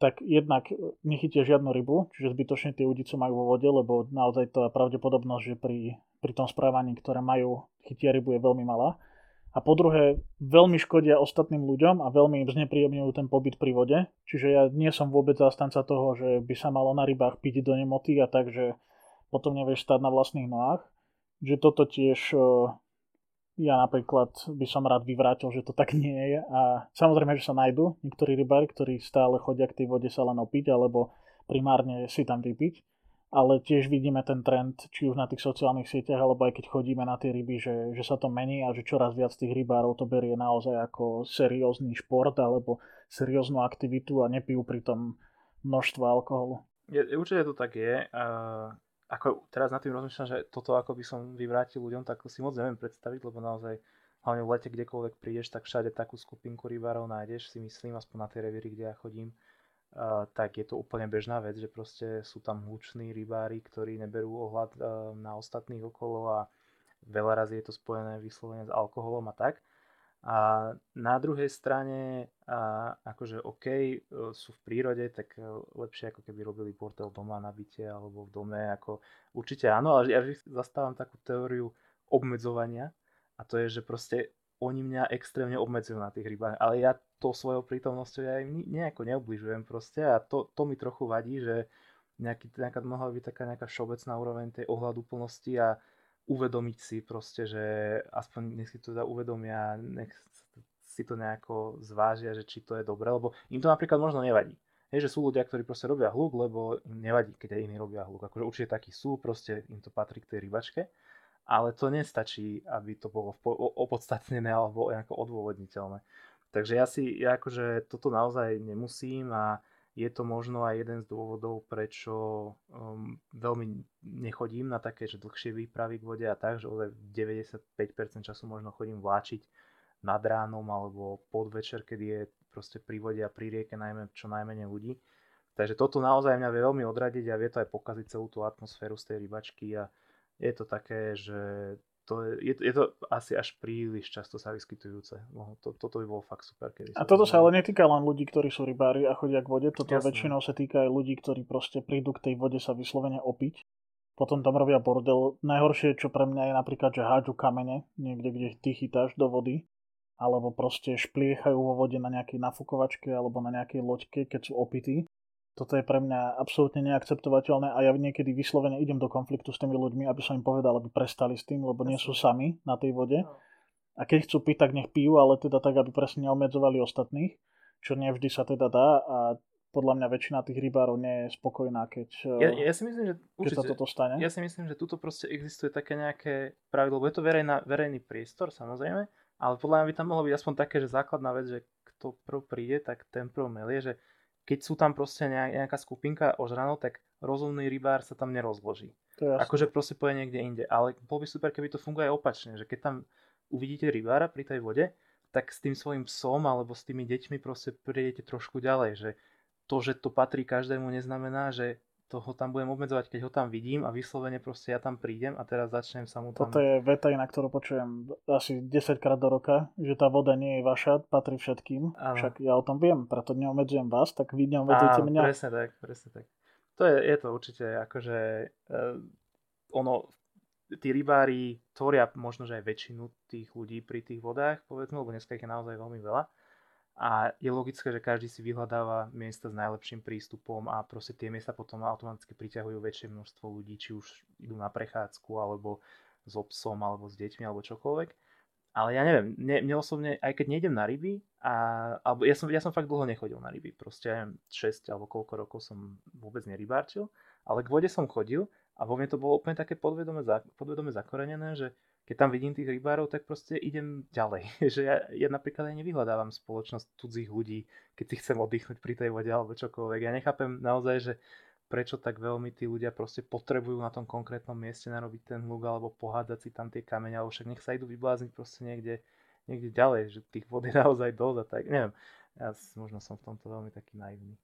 tak jednak nechytia žiadnu rybu, čiže zbytočne tie udice majú vo vode, lebo naozaj tá pravdepodobnosť, že pri, pri tom správaní, ktoré majú, chytia rybu je veľmi malá. A po druhé, veľmi škodia ostatným ľuďom a veľmi im znepríjemňujú ten pobyt pri vode. Čiže ja nie som vôbec zastanca toho, že by sa malo na rybách piť do nemoty a tak, potom nevieš stať na vlastných nohách. Že toto tiež e, ja napríklad by som rád vyvrátil, že to tak nie je. A samozrejme, že sa nájdú niektorí rybári, ktorí stále chodia k tej vode sa len opiť, alebo primárne si tam vypiť. Ale tiež vidíme ten trend, či už na tých sociálnych sieťach, alebo aj keď chodíme na tie ryby, že, že sa to mení a že čoraz viac tých rybárov to berie naozaj ako seriózny šport alebo serióznu aktivitu a nepijú pritom množstvo alkoholu. Je, určite to tak je. Uh ako teraz na tým rozmýšľam, že toto ako by som vyvrátil ľuďom, tak si moc neviem predstaviť, lebo naozaj hlavne v lete kdekoľvek prídeš, tak všade takú skupinku rybárov nájdeš, si myslím, aspoň na tej revíry, kde ja chodím, uh, tak je to úplne bežná vec, že proste sú tam hluční rybári, ktorí neberú ohľad uh, na ostatných okolo a veľa razy je to spojené vyslovene s alkoholom a tak. A na druhej strane, a akože OK, e, sú v prírode, tak e, lepšie ako keby robili portel doma na byte alebo v dome, ako určite áno, ale ja zastávam takú teóriu obmedzovania a to je, že proste oni mňa extrémne obmedzujú na tých rybách, ale ja to svojou prítomnosťou ja im nejako neobližujem proste a to, to mi trochu vadí, že nejaký, nejaká mohla byť taká nejaká všeobecná úroveň tej ohľadu plnosti a uvedomiť si proste, že aspoň nech si to teda uvedomia, nech si to nejako zvážia, že či to je dobré, lebo im to napríklad možno nevadí. Je, že sú ľudia, ktorí proste robia hluk, lebo im nevadí, keď aj iní robia hluk. Akože určite takí sú, proste im to patrí k tej rybačke. Ale to nestačí, aby to bolo opodstatnené alebo odôvodniteľné. Takže ja si, ja akože toto naozaj nemusím a je to možno aj jeden z dôvodov, prečo um, veľmi nechodím na také, že dlhšie výpravy k vode a tak, že 95% času možno chodím vláčiť nad ránom alebo podvečer, kedy je proste pri vode a pri rieke najmä čo najmenej ľudí. Takže toto naozaj mňa vie veľmi odradiť a vie to aj pokaziť celú tú atmosféru z tej rybačky a je to také, že to je, je, to asi až príliš často sa vyskytujúce. No, to, toto by bolo fakt super. Kedy a toto sa ale netýka len ľudí, ktorí sú rybári a chodia k vode, toto Jasne. väčšinou sa týka aj ľudí, ktorí proste prídu k tej vode sa vyslovene opiť. Potom tam robia bordel. Najhoršie, čo pre mňa je napríklad, že hádžu kamene niekde, kde ty chytáš do vody alebo proste špliechajú vo vode na nejakej nafukovačke alebo na nejakej loďke, keď sú opití toto je pre mňa absolútne neakceptovateľné a ja niekedy vyslovene idem do konfliktu s tými ľuďmi, aby som im povedal, aby prestali s tým, lebo nie sú sami na tej vode. No. A keď chcú piť, tak nech pijú, ale teda tak, aby presne neobmedzovali ostatných, čo nevždy sa teda dá a podľa mňa väčšina tých rybárov nie je spokojná, keď, ja, ja si myslím, že určite, sa toto stane. Ja si myslím, že tuto proste existuje také nejaké pravidlo, lebo je to verejná, verejný priestor samozrejme, ale podľa mňa by tam mohlo byť aspoň také, že základná vec, že kto prv príde, tak ten prv melie, že keď sú tam proste nejaká skupinka ožranov, tak rozumný rybár sa tam nerozloží. Akože proste poje niekde inde. Ale bol by super, keby to funguje aj opačne, že keď tam uvidíte rybára pri tej vode, tak s tým svojim psom alebo s tými deťmi proste prejdete trošku ďalej, že to, že to patrí každému, neznamená, že toho tam budem obmedzovať, keď ho tam vidím a vyslovene proste ja tam prídem a teraz začnem sa mu tam... Toto je veta, na ktorú počujem asi 10 krát do roka, že tá voda nie je vaša, patrí všetkým. Áno. Však ja o tom viem, preto neomedzujem vás, tak vy neomedzujete mňa. presne tak, presne tak. To je, je to určite akože uh, ono, tí rybári tvoria možno, že aj väčšinu tých ľudí pri tých vodách, povedzme, lebo dneska ich je naozaj veľmi veľa a je logické, že každý si vyhľadáva miesta s najlepším prístupom a proste tie miesta potom automaticky priťahujú väčšie množstvo ľudí, či už idú na prechádzku, alebo s obsom, alebo s deťmi, alebo čokoľvek. Ale ja neviem, mne, mne osobne, aj keď nejdem na ryby, a, alebo ja som, ja som fakt dlho nechodil na ryby, proste neviem, 6 alebo koľko rokov som vôbec nerybárčil, ale k vode som chodil a vo mne to bolo úplne také podvedome, podvedome zakorenené, že keď tam vidím tých rybárov, tak proste idem ďalej. že ja, ja napríklad aj nevyhľadávam spoločnosť cudzích ľudí, keď si chcem oddychnúť pri tej vode alebo čokoľvek. Ja nechápem naozaj, že prečo tak veľmi tí ľudia proste potrebujú na tom konkrétnom mieste narobiť ten hluk alebo pohádzať si tam tie kamene, alebo však nech sa idú vyblázniť proste niekde, niekde ďalej, že tých vod je naozaj dosť a tak, neviem. Ja možno som v tomto veľmi taký naivný.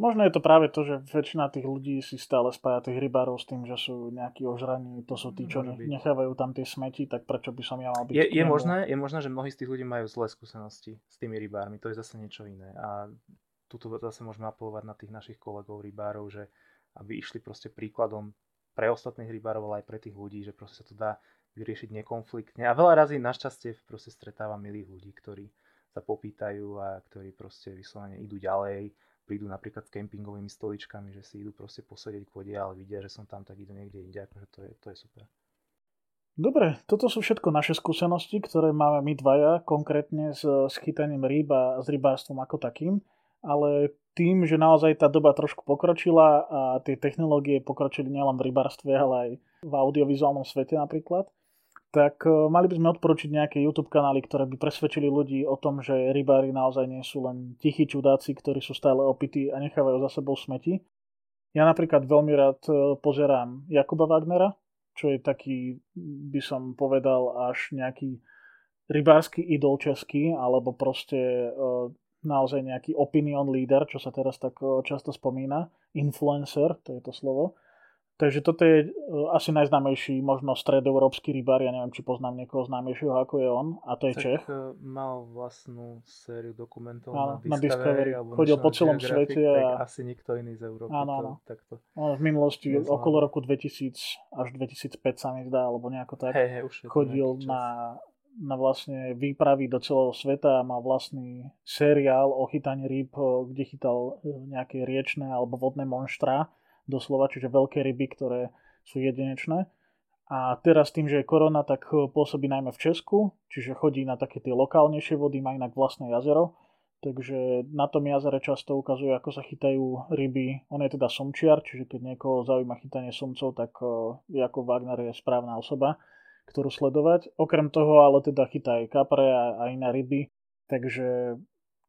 Možno je to práve to, že väčšina tých ľudí si stále spája tých rybárov s tým, že sú nejakí ožraní, to sú tí, čo nechávajú tam tie smeti, tak prečo by som ja mal byť? Je, je, možné, je možné, že mnohí z tých ľudí majú zlé skúsenosti s tými rybármi, to je zase niečo iné. A tuto zase môžeme apelovať na tých našich kolegov rybárov, že aby išli proste príkladom pre ostatných rybárov, ale aj pre tých ľudí, že proste sa to dá vyriešiť nekonfliktne. A veľa razy našťastie proste stretávam milých ľudí, ktorí sa popýtajú a ktorí proste vyslovene idú ďalej prídu napríklad s kempingovými stoličkami, že si idú proste posedieť k vode, ale vidia, že som tam, tak idú niekde inde, akože to je, to je super. Dobre, toto sú všetko naše skúsenosti, ktoré máme my dvaja, konkrétne s, s chytaním rýb a s rybárstvom ako takým, ale tým, že naozaj tá doba trošku pokročila a tie technológie pokročili nielen v rybárstve, ale aj v audiovizuálnom svete napríklad, tak e, mali by sme odporučiť nejaké YouTube kanály, ktoré by presvedčili ľudí o tom, že rybári naozaj nie sú len tichí čudáci, ktorí sú stále opití a nechávajú za sebou smeti. Ja napríklad veľmi rád e, pozerám Jakuba Wagnera, čo je taký, by som povedal, až nejaký rybársky idol český, alebo proste e, naozaj nejaký opinion leader, čo sa teraz tak často spomína, influencer, to je to slovo. Takže toto je e, asi najznámejší možno stredoeurópsky rybár, ja neviem, či poznám niekoho známejšieho ako je on, a to je tak Čech. E, mal vlastnú sériu dokumentov áno, na Discovery, na Discovery. chodil po celom svete. A... asi nikto iný z Európy. Áno, áno. To, takto no, v minulosti Neznám. okolo roku 2000 až 2005 sa mi zdá, alebo nejako tak. Hey, hey, už chodil na, na vlastne výpravy do celého sveta a mal vlastný seriál o chytaní rýb, kde chytal nejaké riečné alebo vodné monštra doslova, čiže veľké ryby, ktoré sú jedinečné. A teraz tým, že je korona, tak pôsobí najmä v Česku, čiže chodí na také tie lokálnejšie vody, má inak vlastné jazero, takže na tom jazere často ukazujú, ako sa chytajú ryby. On je teda somčiar, čiže keď niekoho zaujíma chytanie somcov, tak ako Wagner je správna osoba, ktorú sledovať. Okrem toho ale teda chytá aj kapre a, a iné ryby, takže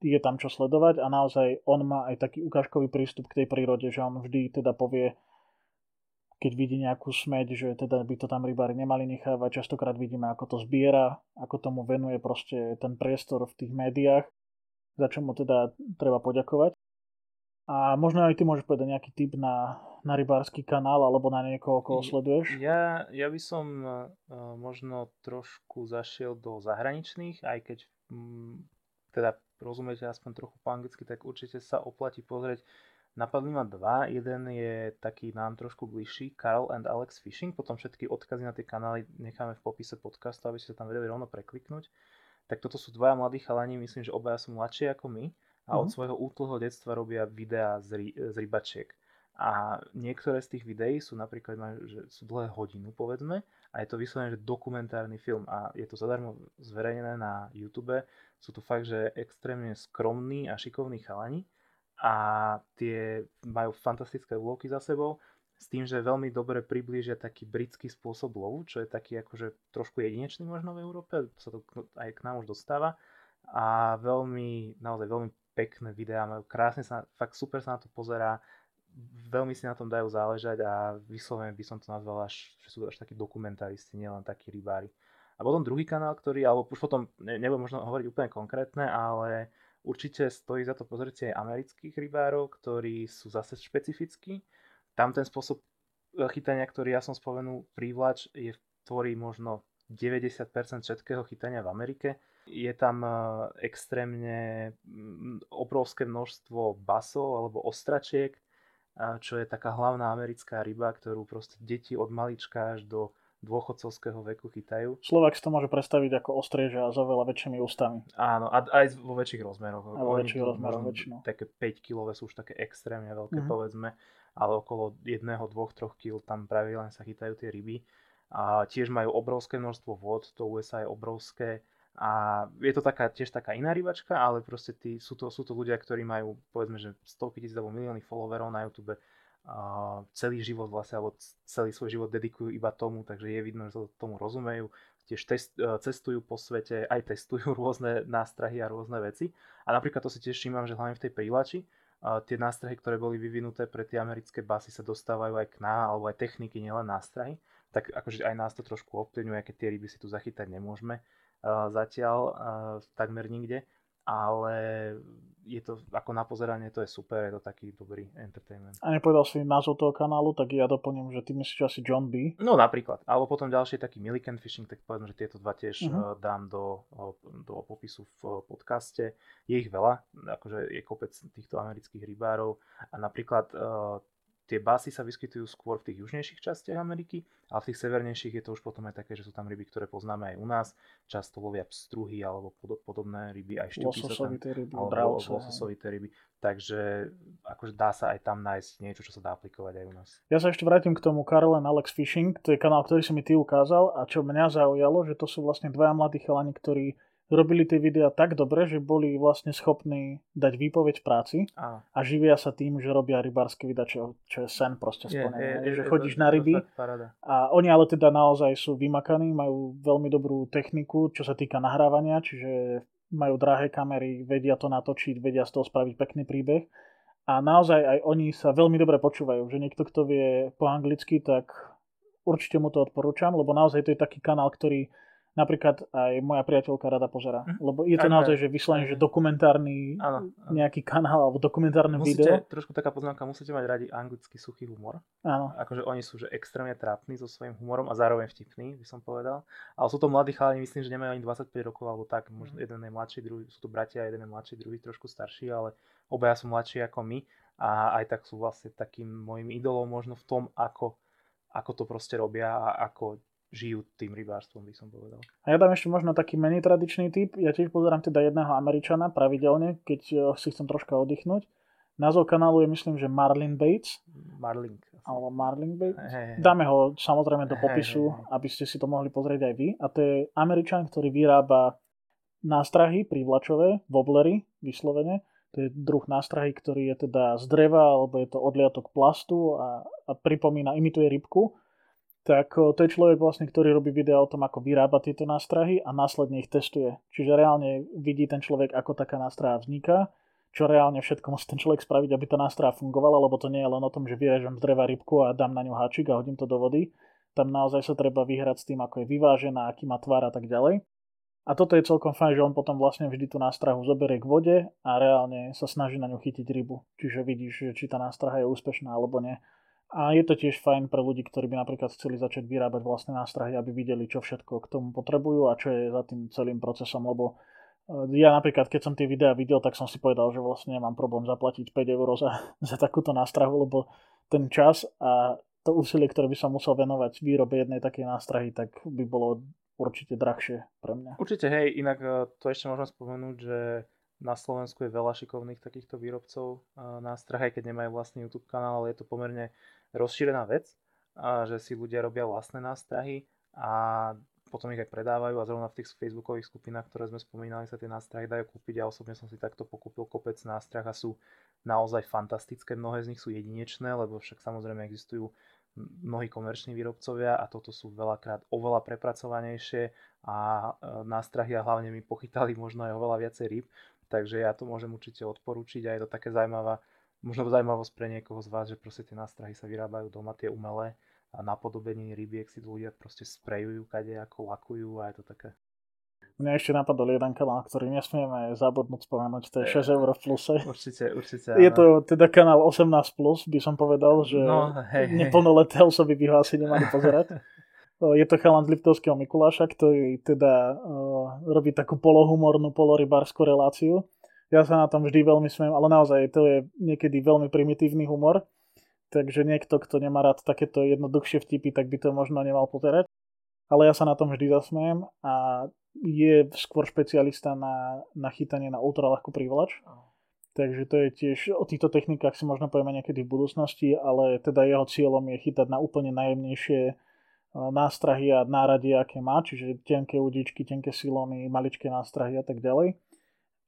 je tam čo sledovať a naozaj on má aj taký ukážkový prístup k tej prírode, že on vždy teda povie, keď vidí nejakú smeť, že teda by to tam rybári nemali nechávať. Častokrát vidíme, ako to zbiera, ako tomu venuje proste ten priestor v tých médiách, za čo mu teda treba poďakovať. A možno aj ty môžeš povedať nejaký tip na, na rybársky kanál alebo na niekoho, koho sleduješ? Ja, ja by som uh, možno trošku zašiel do zahraničných, aj keď um, teda rozumiete aspoň trochu po anglicky, tak určite sa oplatí pozrieť Napadli ma dva, jeden je taký nám trošku bližší, Carl and Alex Fishing, potom všetky odkazy na tie kanály necháme v popise podcastu, aby ste sa tam vedeli rovno prekliknúť. Tak toto sú dvaja mladí chalani, myslím, že obaja sú mladšie ako my a od mm-hmm. svojho útloho detstva robia videá z, ry- z rybačiek. A niektoré z tých videí sú napríklad, že sú dlhé hodinu povedzme a je to vyslovené, že dokumentárny film a je to zadarmo zverejnené na YouTube. Sú to fakt, že extrémne skromní a šikovní chalani a tie majú fantastické úloky za sebou s tým, že veľmi dobre priblížia taký britský spôsob lovu, čo je taký akože trošku jedinečný možno v Európe, sa to aj k nám už dostáva a veľmi, naozaj veľmi pekné videá, majú krásne sa, fakt super sa na to pozerá, veľmi si na tom dajú záležať a vyslovene by som to nazval až, že sú až takí dokumentaristi, nielen takí rybári. A potom druhý kanál, ktorý, alebo už potom, ne, nebudem možno hovoriť úplne konkrétne, ale Určite stojí za to pozrieť aj amerických rybárov, ktorí sú zase špecifickí. Tam ten spôsob e, chytania, ktorý ja som spomenul, prívlač, je, tvorí možno 90% všetkého chytania v Amerike. Je tam e, extrémne obrovské množstvo basov alebo ostračiek, čo je taká hlavná americká ryba, ktorú proste deti od malička až do dôchodcovského veku chytajú. Slovak si to môže predstaviť ako ostrieža a za veľa väčšími ústami. Áno, a aj vo väčších rozmeroch. A vo väčších rozmeroch väčšinou. Také 5 kg sú už také extrémne veľké, mm-hmm. povedzme, ale okolo 1, 2, 3 kg tam pravidelne sa chytajú tie ryby. A tiež majú obrovské množstvo vod, to USA je obrovské. A je to taká, tiež taká iná rybačka, ale proste tí, sú, to, sú to ľudia, ktorí majú povedzme, že stovky tisíc alebo milióny followerov na YouTube celý život vlastne, alebo celý svoj život dedikujú iba tomu, takže je vidno, že sa tomu rozumejú. Tiež test, e, cestujú po svete, aj testujú rôzne nástrahy a rôzne veci. A napríklad to si tiež všímam, že hlavne v tej prílači, tie nástrahy, ktoré boli vyvinuté pre tie americké basy sa dostávajú aj k nám, alebo aj techniky, nielen nástrahy. Tak akože aj nás to trošku ovplyvňuje, keď tie ryby si tu zachytať nemôžeme zatiaľ takmer nikde ale je to ako na pozeranie, to je super, je to taký dobrý entertainment. A nepovedal si názov toho kanálu, tak ja doplním, že ty myslíš asi John B. No napríklad, alebo potom ďalší taký Milliken Fishing, tak poviem, že tieto dva tiež uh-huh. dám do, do popisu v podcaste. Je ich veľa, akože je kopec týchto amerických rybárov a napríklad tie basy sa vyskytujú skôr v tých južnejších častiach Ameriky a v tých severnejších je to už potom aj také, že sú tam ryby, ktoré poznáme aj u nás. Často lovia pstruhy alebo podobné ryby, aj šťuky sa tam, ryby, alebo lososovité ryby. Takže akože dá sa aj tam nájsť niečo, čo sa dá aplikovať aj u nás. Ja sa ešte vrátim k tomu Karel Alex Fishing, to je kanál, ktorý si mi ty ukázal a čo mňa zaujalo, že to sú vlastne dvaja mladí chalani, ktorí robili tie videá tak dobre, že boli vlastne schopní dať výpoveď v práci a, a živia sa tým, že robia rybárske videa, čo, čo je sen proste splnené. Je, je, že je, chodíš je, na ryby a oni ale teda naozaj sú vymakaní, majú veľmi dobrú techniku, čo sa týka nahrávania, čiže majú drahé kamery, vedia to natočiť, vedia z toho spraviť pekný príbeh. A naozaj aj oni sa veľmi dobre počúvajú, že niekto, kto vie po anglicky, tak určite mu to odporúčam, lebo naozaj to je taký kanál, ktorý napríklad aj moja priateľka rada pozera. Hm? Lebo je to aj, naozaj, že vyslovene, že dokumentárny áno, áno. nejaký kanál alebo dokumentárne musíte, video. Trošku taká poznámka, musíte mať radi anglický suchý humor. Áno. Akože oni sú že extrémne trápni so svojím humorom a zároveň vtipní, by som povedal. Ale sú to mladí chalani, myslím, že nemajú ani 25 rokov alebo tak. Možno hm. jeden je mladší, druhý, sú to bratia, jeden je mladší, druhý trošku starší, ale obaja sú mladší ako my. A aj tak sú vlastne takým môjim idolom možno v tom, ako, ako to proste robia a ako žijú tým rybárstvom, by som povedal. A ja dám ešte možno taký menej tradičný typ. Ja tiež pozerám teda jedného Američana pravidelne, keď eh, si chcem troška oddychnúť. Názov kanálu je myslím, že Marlin Bates. Marlin. Alebo Marlin Bates. Hey, hey. Dáme ho samozrejme do popisu, hey, hey. aby ste si to mohli pozrieť aj vy. A to je Američan, ktorý vyrába nástrahy prívlačové, woblery vyslovene. To je druh nástrahy, ktorý je teda z dreva, alebo je to odliatok plastu a, a pripomína, imituje rybku. Tak to je človek vlastne, ktorý robí video o tom, ako vyrába tieto nástrahy a následne ich testuje. Čiže reálne vidí ten človek, ako taká nástraha vzniká, čo reálne všetko musí ten človek spraviť, aby tá nástraha fungovala, lebo to nie je len o tom, že vyrežem z dreva rybku a dám na ňu háčik a hodím to do vody. Tam naozaj sa treba vyhrať s tým, ako je vyvážená, aký má tvar a tak ďalej. A toto je celkom fajn, že on potom vlastne vždy tú nástrahu zoberie k vode a reálne sa snaží na ňu chytiť rybu. Čiže vidíš, či tá nástraha je úspešná alebo nie. A je to tiež fajn pre ľudí, ktorí by napríklad chceli začať vyrábať vlastné nástrahy, aby videli, čo všetko k tomu potrebujú a čo je za tým celým procesom, lebo e, ja napríklad, keď som tie videá videl, tak som si povedal, že vlastne nemám problém zaplatiť 5 eur za, za takúto nástrahu, lebo ten čas a to úsilie, ktoré by som musel venovať výrobe jednej takej nástrahy, tak by bolo určite drahšie pre mňa. Určite, hej, inak e, to ešte môžem spomenúť, že na Slovensku je veľa šikovných takýchto výrobcov e, aj keď nemajú vlastný YouTube kanál, ale je to pomerne rozšírená vec, a že si ľudia robia vlastné nástrahy a potom ich aj predávajú a zrovna v tých facebookových skupinách, ktoré sme spomínali, sa tie nástrahy dajú kúpiť. Ja osobne som si takto pokúpil kopec nástrah a sú naozaj fantastické. Mnohé z nich sú jedinečné, lebo však samozrejme existujú mnohí komerční výrobcovia a toto sú veľakrát oveľa prepracovanejšie a e, nástrahy a hlavne mi pochytali možno aj oveľa viacej rýb, takže ja to môžem určite odporúčiť a je to také zaujímavá, možno zaujímavosť pre niekoho z vás, že proste tie nástrahy sa vyrábajú doma, tie umelé a napodobenie rybiek si ľudia proste sprejujú kade ako lakujú a je to také Mňa ešte napadol jeden kanál, ktorý nesmieme zabudnúť spomenúť, to je 6 eur v pluse. Určite, určite. Je to teda kanál 18+, plus, by som povedal, že no, hej, neplnoleté osoby by ho asi nemali pozerať. je to chalan z Liptovského Mikuláša, ktorý teda uh, robí takú polohumornú, polorybárskú reláciu. Ja sa na tom vždy veľmi smiem, ale naozaj to je niekedy veľmi primitívny humor. Takže niekto, kto nemá rád takéto jednoduchšie vtipy, tak by to možno nemal pozerať. Ale ja sa na tom vždy zasmiem a je skôr špecialista na, na chytanie na ultralahkú prívlač. Takže to je tiež, o týchto technikách si možno povieme niekedy v budúcnosti, ale teda jeho cieľom je chytať na úplne najjemnejšie e, nástrahy a náradie, aké má, čiže tenké udičky, tenké silóny, maličké nástrahy a tak ďalej.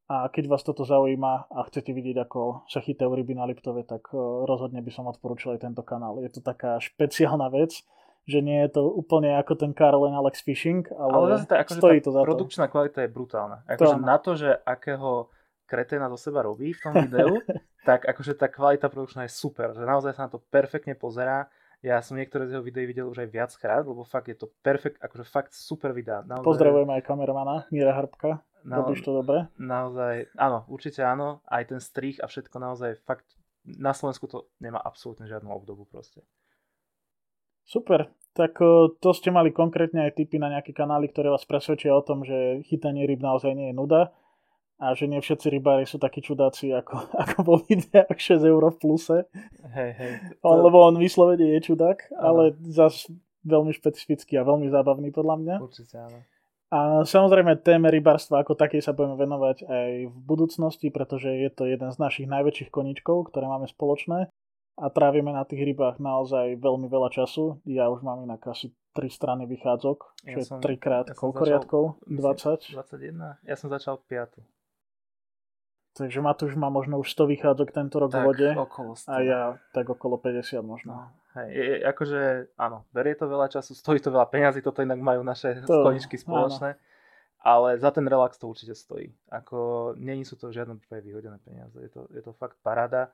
A keď vás toto zaujíma a chcete vidieť, ako sa chytajú ryby na Liptove, tak e, rozhodne by som odporúčil aj tento kanál. Je to taká špeciálna vec, že nie je to úplne ako ten Carlen Alex Fishing, ale, ale zase tá, akože stojí to za produkčná to. kvalita je brutálna. Akože na to, že akého kreténa do seba robí v tom videu, tak akože tá kvalita produkčná je super, že naozaj sa na to perfektne pozerá. Ja som niektoré z jeho videí videl už aj viackrát, lebo fakt je to perfekt, akože fakt super videá. Naozaj... Pozdravujeme aj kameramana Mira Hrbka. Na, Robíš to dobre? Naozaj, áno, určite áno. Aj ten strich a všetko naozaj fakt na Slovensku to nemá absolútne žiadnu obdobu proste. Super, tak to ste mali konkrétne aj tipy na nejaké kanály, ktoré vás presvedčia o tom, že chytanie ryb naozaj nie je nuda a že nie všetci rybári sú takí čudáci ako, ako vo videách 6 eur v pluse. Hej, hej. To... On, lebo on vyslovene je čudák, ale zase veľmi špecifický a veľmi zábavný podľa mňa. Určite áno. A samozrejme téme rybárstva ako takej sa budeme venovať aj v budúcnosti, pretože je to jeden z našich najväčších koničkov, ktoré máme spoločné a trávime na tých rybách naozaj veľmi veľa času. Ja už mám inak asi 3 strany vychádzok, čo ja je 3 krát ja koľko riadkov? 20? 21. Ja som začal 5. Takže Matúš má možno už 100 vychádzok tento rok tak, v vode. okolo 100. A ja tak okolo 50 možno. No, hej, je, akože áno, berie to veľa času, stojí to veľa peňazí, toto inak majú naše to, koničky spoločné. Áno. Ale za ten relax to určite stojí. Ako, není sú to žiadne vyhodené peniaze. Je to, je to fakt paráda.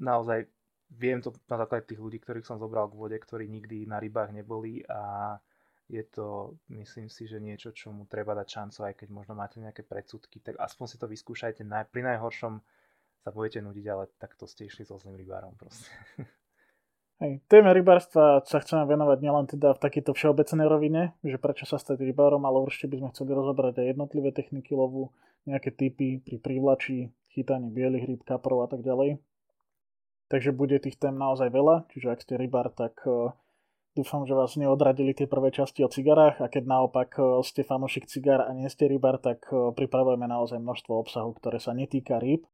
Naozaj viem to na základe tých ľudí, ktorých som zobral k vode, ktorí nikdy na rybách neboli a je to, myslím si, že niečo, čo mu treba dať šancu, aj keď možno máte nejaké predsudky, tak aspoň si to vyskúšajte. Pri najhoršom sa budete nudiť, ale takto ste išli so zlým rybárom proste. Hej, téme rybárstva sa chceme venovať nielen teda v takejto všeobecnej rovine, že prečo sa stať rybárom, ale určite by sme chceli rozobrať aj jednotlivé techniky lovu, nejaké typy pri prívlači, chytaní bielých rýb, kaprov a tak ďalej. Takže bude tých tém naozaj veľa, čiže ak ste rybár, tak uh, dúfam, že vás neodradili tie prvé časti o cigarách a keď naopak uh, ste fanúšik cigár a nie ste rybár, tak uh, pripravujeme naozaj množstvo obsahu, ktoré sa netýka rýb.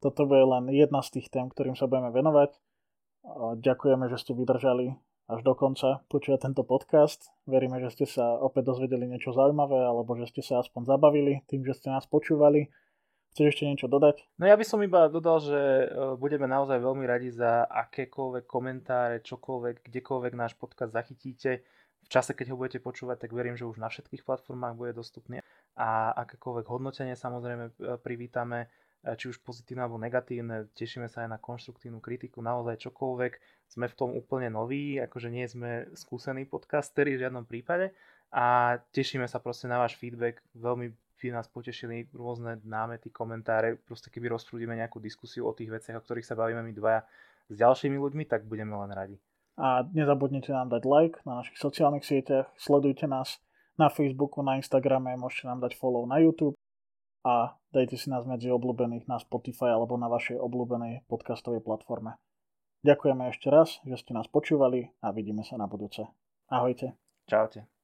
Toto bude len jedna z tých tém, ktorým sa budeme venovať. Ďakujeme, že ste vydržali až do konca počúvať tento podcast. Veríme, že ste sa opäť dozvedeli niečo zaujímavé alebo že ste sa aspoň zabavili tým, že ste nás počúvali. Chceš ešte niečo dodať? No ja by som iba dodal, že e, budeme naozaj veľmi radi za akékoľvek komentáre, čokoľvek, kdekoľvek náš podcast zachytíte. V čase, keď ho budete počúvať, tak verím, že už na všetkých platformách bude dostupný. A akékoľvek hodnotenie samozrejme e, privítame E, či už pozitívne alebo negatívne, tešíme sa aj na konštruktívnu kritiku, naozaj čokoľvek, sme v tom úplne noví, akože nie sme skúsení podcasteri v žiadnom prípade a tešíme sa proste na váš feedback, veľmi by nás potešili rôzne námety, komentáre, proste keby rozprúdime nejakú diskusiu o tých veciach, o ktorých sa bavíme my dvaja s ďalšími ľuďmi, tak budeme len radi. A nezabudnite nám dať like na našich sociálnych sieťach, sledujte nás na Facebooku, na Instagrame, môžete nám dať follow na YouTube a dajte si nás medzi obľúbených na Spotify alebo na vašej obľúbenej podcastovej platforme. Ďakujeme ešte raz, že ste nás počúvali a vidíme sa na budúce. Ahojte. Čaute.